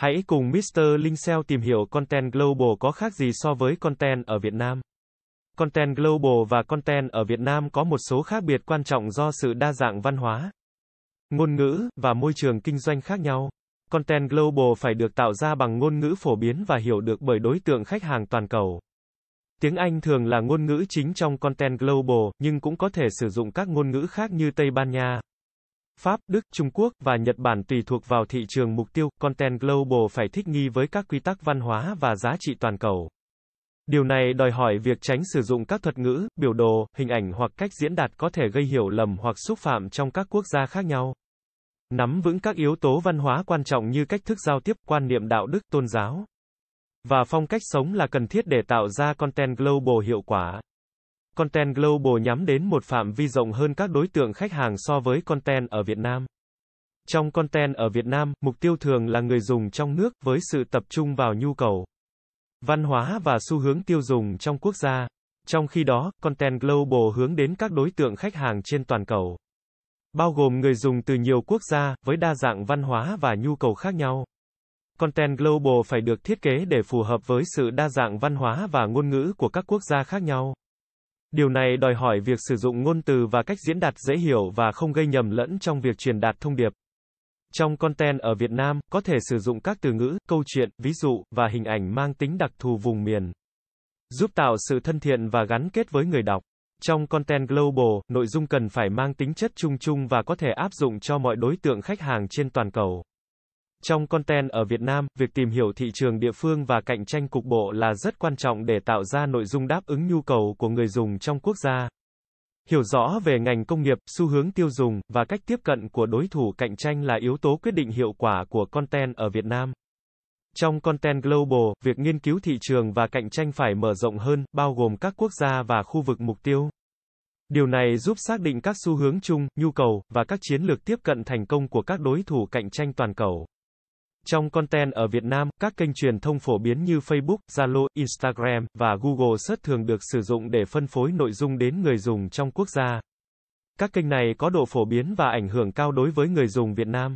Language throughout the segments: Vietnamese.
Hãy cùng Mr. Linh SEO tìm hiểu Content Global có khác gì so với content ở Việt Nam. Content Global và content ở Việt Nam có một số khác biệt quan trọng do sự đa dạng văn hóa, ngôn ngữ và môi trường kinh doanh khác nhau. Content Global phải được tạo ra bằng ngôn ngữ phổ biến và hiểu được bởi đối tượng khách hàng toàn cầu. Tiếng Anh thường là ngôn ngữ chính trong Content Global, nhưng cũng có thể sử dụng các ngôn ngữ khác như Tây Ban Nha, Pháp, Đức, Trung Quốc và Nhật Bản tùy thuộc vào thị trường mục tiêu. Content Global phải thích nghi với các quy tắc văn hóa và giá trị toàn cầu. Điều này đòi hỏi việc tránh sử dụng các thuật ngữ, biểu đồ, hình ảnh hoặc cách diễn đạt có thể gây hiểu lầm hoặc xúc phạm trong các quốc gia khác nhau. Nắm vững các yếu tố văn hóa quan trọng như cách thức giao tiếp, quan niệm đạo đức, tôn giáo và phong cách sống là cần thiết để tạo ra content global hiệu quả. Content global nhắm đến một phạm vi rộng hơn các đối tượng khách hàng so với content ở Việt Nam. Trong content ở Việt Nam, mục tiêu thường là người dùng trong nước với sự tập trung vào nhu cầu, văn hóa và xu hướng tiêu dùng trong quốc gia. Trong khi đó, content global hướng đến các đối tượng khách hàng trên toàn cầu, bao gồm người dùng từ nhiều quốc gia với đa dạng văn hóa và nhu cầu khác nhau. Content Global phải được thiết kế để phù hợp với sự đa dạng văn hóa và ngôn ngữ của các quốc gia khác nhau. Điều này đòi hỏi việc sử dụng ngôn từ và cách diễn đạt dễ hiểu và không gây nhầm lẫn trong việc truyền đạt thông điệp. Trong content ở Việt Nam, có thể sử dụng các từ ngữ, câu chuyện, ví dụ, và hình ảnh mang tính đặc thù vùng miền, giúp tạo sự thân thiện và gắn kết với người đọc. Trong content global, nội dung cần phải mang tính chất chung chung và có thể áp dụng cho mọi đối tượng khách hàng trên toàn cầu. Trong content ở Việt Nam, việc tìm hiểu thị trường địa phương và cạnh tranh cục bộ là rất quan trọng để tạo ra nội dung đáp ứng nhu cầu của người dùng trong quốc gia. Hiểu rõ về ngành công nghiệp, xu hướng tiêu dùng và cách tiếp cận của đối thủ cạnh tranh là yếu tố quyết định hiệu quả của content ở Việt Nam. Trong Content Global, việc nghiên cứu thị trường và cạnh tranh phải mở rộng hơn, bao gồm các quốc gia và khu vực mục tiêu. Điều này giúp xác định các xu hướng chung, nhu cầu và các chiến lược tiếp cận thành công của các đối thủ cạnh tranh toàn cầu. Trong content ở Việt Nam, các kênh truyền thông phổ biến như Facebook, Zalo, Instagram và Google Search thường được sử dụng để phân phối nội dung đến người dùng trong quốc gia. Các kênh này có độ phổ biến và ảnh hưởng cao đối với người dùng Việt Nam.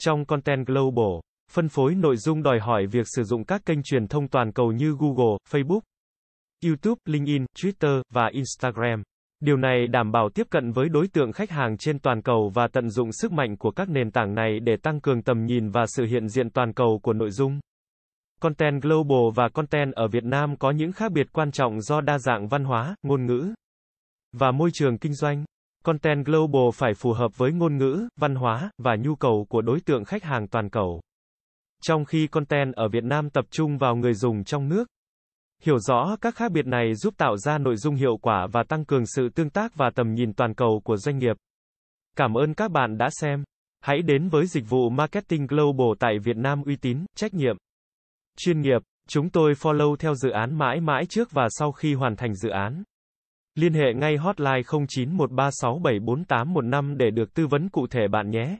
Trong Content Global, phân phối nội dung đòi hỏi việc sử dụng các kênh truyền thông toàn cầu như Google, Facebook, YouTube, LinkedIn, Twitter và Instagram. Điều này đảm bảo tiếp cận với đối tượng khách hàng trên toàn cầu và tận dụng sức mạnh của các nền tảng này để tăng cường tầm nhìn và sự hiện diện toàn cầu của nội dung. Content Global và Content ở Việt Nam có những khác biệt quan trọng do đa dạng văn hóa, ngôn ngữ và môi trường kinh doanh. Content Global phải phù hợp với ngôn ngữ, văn hóa và nhu cầu của đối tượng khách hàng toàn cầu. Trong khi content ở Việt Nam tập trung vào người dùng trong nước, Hiểu rõ các khác biệt này giúp tạo ra nội dung hiệu quả và tăng cường sự tương tác và tầm nhìn toàn cầu của doanh nghiệp. Cảm ơn các bạn đã xem. Hãy đến với dịch vụ Marketing Global tại Việt Nam uy tín, trách nhiệm, chuyên nghiệp. Chúng tôi follow theo dự án mãi mãi trước và sau khi hoàn thành dự án. Liên hệ ngay hotline 0913674815 để được tư vấn cụ thể bạn nhé.